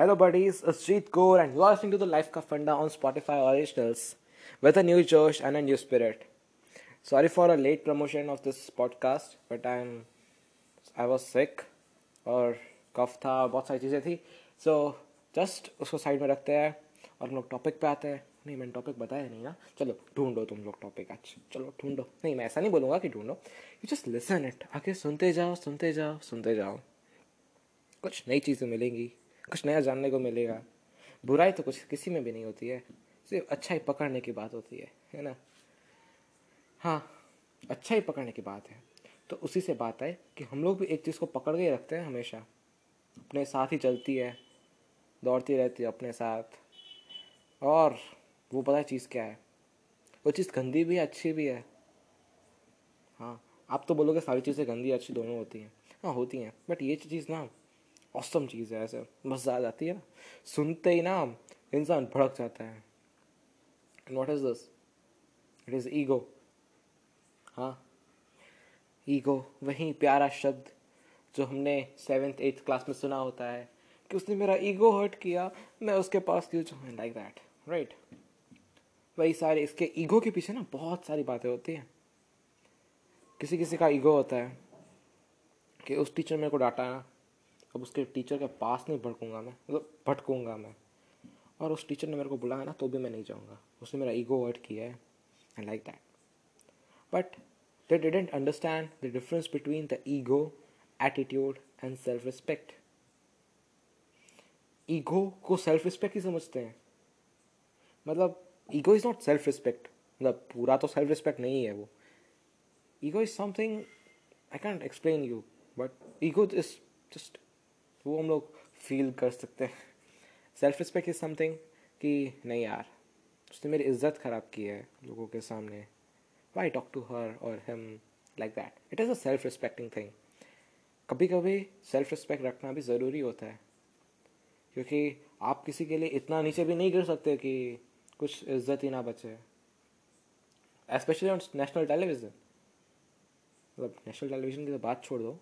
Hello, buddies. It's Jeet Kaur, and you are listening to the Life Ka Funda on Spotify Originals with a new Josh and a new spirit. Sorry for a late promotion of this podcast, but I'm I was sick और कफ था बहुत सारी चीज़ें थी so just उसको side में रखते हैं और हम लोग टॉपिक पे आते हैं नहीं मैंने टॉपिक बताया नहीं ना चलो ढूंढो तुम लोग टॉपिक आज चलो ढूंढो नहीं मैं ऐसा नहीं बोलूँगा कि ढूंढो यू जस्ट लिसन इट आके सुनते जाओ सुनते जाओ सुनते जाओ कुछ नई चीज़ें मिलेंगी कुछ नया जानने को मिलेगा। बुराई तो कुछ किसी में भी नहीं होती है। सिर्फ़ अच्छा ही पकड़ने की बात होती है है ना? हाँ अच्छा ही पकड़ने की बात है। तो उसी से बात है कि हम लोग भी एक चीज़ को पकड़ के रखते हैं हमेशा। अपने साथ ही चलती है, दौड़ती रहती है अपने साथ। और वो पता चीज़ क्या है? वो चीज़ गंदी भी है, अच्छी भी है। हाँ आप तो बोलोगे सारी चीज़ें गंदी, अच्छी दोनों होती हैं। हाँ होती हैं, बट ये चीज़ ना औसम चीज़ है, ऐसे मज़ा आ जाती है। ना सुनते ही ना इंसान भड़क जाता है। What is this it is ego हाँ। ईगो वही प्यारा शब्द जो हमने सेवेंथ एट्थ क्लास में सुना होता है कि उसने मेरा ईगो हर्ट किया, मैं उसके पास क्यों जाऊँ? लाइक दैट राइट वही सारे, इसके ईगो के पीछे ना बहुत सारी बातें होती हैं। किसी किसी का ईगो होता है कि उस टीचर मेरे को डांटा है ना। अब उसके टीचर के पास नहीं भड़कूँगा मैं मतलब भटकूँगा मैं। और उस टीचर ने मेरे को बुलाया ना तो भी मैं नहीं जाऊँगा। उसने मेरा ईगो हर्ट किया है I like that but they didn't understand the difference between the ego attitude and self respect ego को सेल्फ रिस्पेक्ट ही समझते हैं। मतलब ego is not self respect मतलब पूरा तो सेल्फ रिस्पेक्ट नहीं है वो। Ego is something I can't explain you but ego is just वो हम लोग फील कर सकते हैं। सेल्फ रिस्पेक्ट इज़ समथिंग कि नहीं यार, उसने मेरी इज़्ज़त ख़राब की है लोगों के सामने। वाई टॉक टू हर और him like that it is a self respecting thing कभी कभी सेल्फ रिस्पेक्ट रखना भी ज़रूरी होता है। क्योंकि आप किसी के लिए इतना नीचे भी नहीं गिर सकते कि कुछ इज़्ज़त ही ना बचे। स्पेशली ऑन नेशनल टेलीविज़न मतलब नेशनल टेलीविज़न की तो बात छोड़ दो।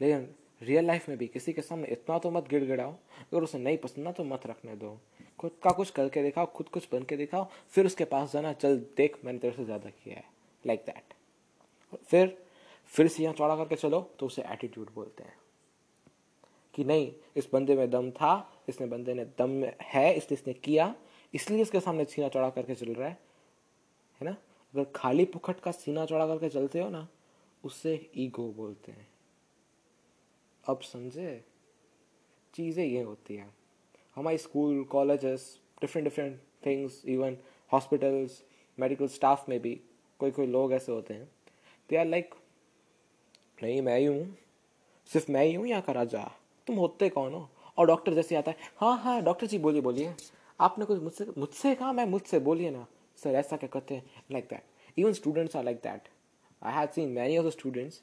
लेकिन रियल लाइफ में भी किसी के सामने इतना तो मत गिड़गिड़ाओ, अगर उसे नहीं पसंद ना तो मत रखने दो। खुद का कुछ करके दिखाओ, खुद कुछ बन के दिखाओ, फिर उसके पास जाना, चल देख मैंने तेरे से ज़्यादा किया है लाइक like दैट फिर फिर से यहाँ चौड़ा करके चलो तो उसे एटीट्यूड बोलते हैं। कि नहीं, इस बंदे में दम था, इसने बंदे ने दम है, इसलिए इसने किया, इसलिए इसके सामने सीना चौड़ा करके चल रहा है। है ना? अगर खाली पुखट का सीना चौड़ा करके चलते हो ना उससे ईगो बोलते हैं। अब समझे? चीज़ें ये होती हैं। हमारे school, colleges different different things even hospitals medical staff में भी कोई कोई लोग ऐसे होते हैं। दे आर लाइक नहीं, मैं ही हूँ। सिर्फ़ मैं ही हूँ यहाँ का राजा। तुम होते कौन हो? और डॉक्टर जैसे आता है हाँ हाँ डॉक्टर जी, बोलिए बोलिए। आपने कुछ मुझसे मुझसे कहा? मैं मुझसे बोलिए ना। सर, ऐसा क्या करते हैं? Like that even students are like that I have seen many of the students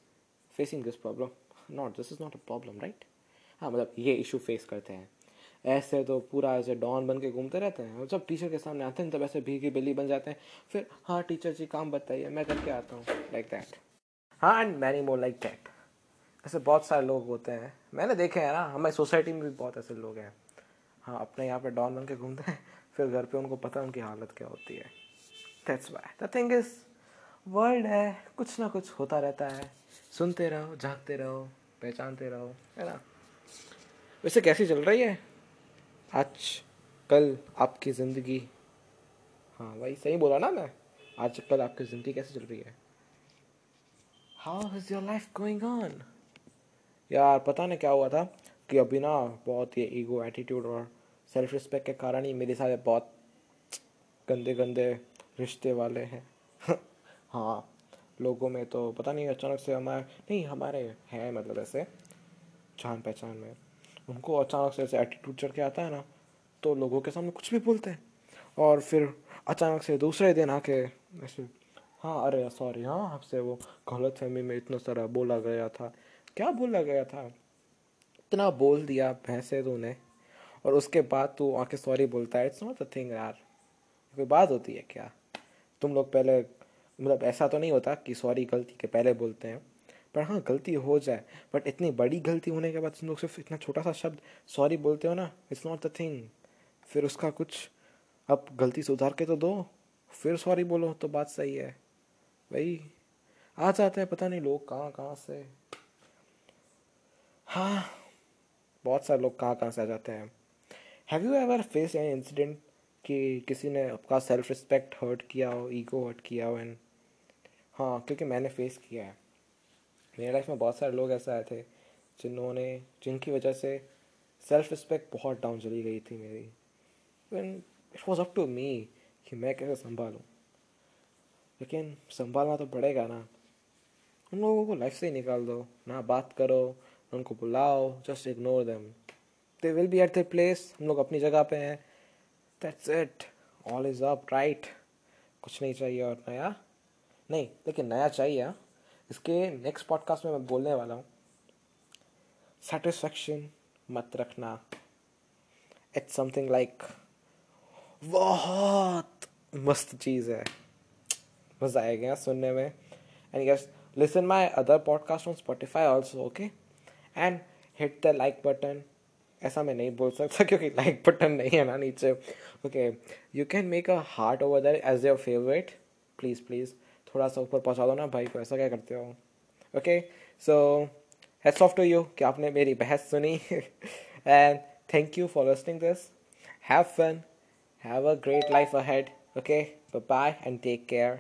facing this problem not this is not a problem right हाँ मतलब ये इशू फेस करते हैं। ऐसे तो पूरा ऐसे डॉन बन के घूमते रहते हैं जब टीचर के सामने आते हैं तब ऐसे भीगी बिल्ली बन जाते हैं। फिर हाँ टीचर जी, काम बताइए, मैं करके आता हूँ लाइक दैट हाँ and many more like that ऐसे बहुत सारे लोग होते हैं। मैंने देखे हैं ना, हमारी सोसाइटी में भी बहुत ऐसे लोग हैं। हाँ अपने यहाँ पे डॉन बन के घूमते हैं, फिर घर पे उनको पता है उनकी हालत क्या होती है। That's why the thing is world है, कुछ ना कुछ होता रहता है। सुनते रहो, झाँकते रहो, पहचानते रहो, है ना? वैसे कैसी चल रही है? आज कल आपकी ज़िंदगी। हाँ वही सही बोला ना मैं। आज कल आपकी ज़िंदगी कैसे चल रही है? How is your life going on यार, पता नहीं क्या हुआ था कि अभी ना बहुत ये ईगो एटीट्यूड और सेल्फ रिस्पेक्ट के कारण ही मेरे साथ बहुत गंदे गंदे रिश्ते वाले हैं। हाँ लोगों में तो पता नहीं अचानक से हमारे, नहीं, हमारे हैं मतलब ऐसे, जान पहचान में। उनको अचानक से ऐसे एटीट्यूड चढ़ के आता है ना तो लोगों के सामने कुछ भी बोलते हैं। और फिर अचानक से दूसरे दिन आके ऐसे हाँ अरे सॉरी हाँ आपसे वो गलत फहमी में इतना सारा बोला गया था। क्या बोला गया था? इतना बोल दिया भैंसे तूने। और उसके बाद तू आके सॉरी बोलता है। इट्स नॉट अ थिंग यार। कोई बात होती है क्या? तुम लोग पहले मतलब ऐसा तो नहीं होता कि सॉरी गलती के पहले बोलते हैं, पर हाँ गलती हो जाए। बट इतनी बड़ी गलती होने के बाद तुम लोग सिर्फ़ इतना छोटा सा शब्द सॉरी बोलते हो ना इट्स नॉट द थिंग फिर उसका कुछ, अब गलती सुधार के तो दो, फिर सॉरी बोलो तो बात सही है। भाई आ जाते हैं पता नहीं लोग कहाँ कहाँ से। हाँ बहुत सारे लोग कहाँ कहाँ से आ जाते हैं। Have you ever face an incident कि किसी ने आपका सेल्फ रिस्पेक्ट हर्ट किया हो ईगो हर्ट किया हो एंड हाँ क्योंकि मैंने फेस किया है। मेरे लाइफ में बहुत सारे लोग ऐसे आए थे, जिन्होंने, जिनकी वजह से सेल्फ रिस्पेक्ट बहुत डाउन चली गई थी मेरी। Even it was up to me कि मैं कैसे संभालूँ। लेकिन संभालना तो पड़ेगा ना। उन लोगों को लाइफ से ही निकाल दो। ना बात करो, ना उनको बुलाओ just ignore them they will be at the place हम लोग अपनी जगह पे हैं। That's it all is up right कुछ नहीं चाहिए और नया। नहीं, लेकिन नया चाहिए हाँ। इसके नेक्स्ट पॉडकास्ट में मैं बोलने वाला हूँ। सेटिस्फैक्शन मत रखना। इट्स समथिंग लाइक बहुत मस्त चीज़ है। मज़ा आएगा सुनने में। And yes listen my other podcast on Spotify also okay and hit the like button ऐसा मैं नहीं बोल सकता क्योंकि लाइक बटन नहीं है ना नीचे। Okay you can make a heart over there as your favourite please please थोड़ा सा ऊपर पहुँचा दो ना भाई को ऐसा क्या करते हो? Okay so heads off to you कि आपने मेरी बहस सुनी। And thank you for listening this have fun have a great life ahead okay bye bye and take care.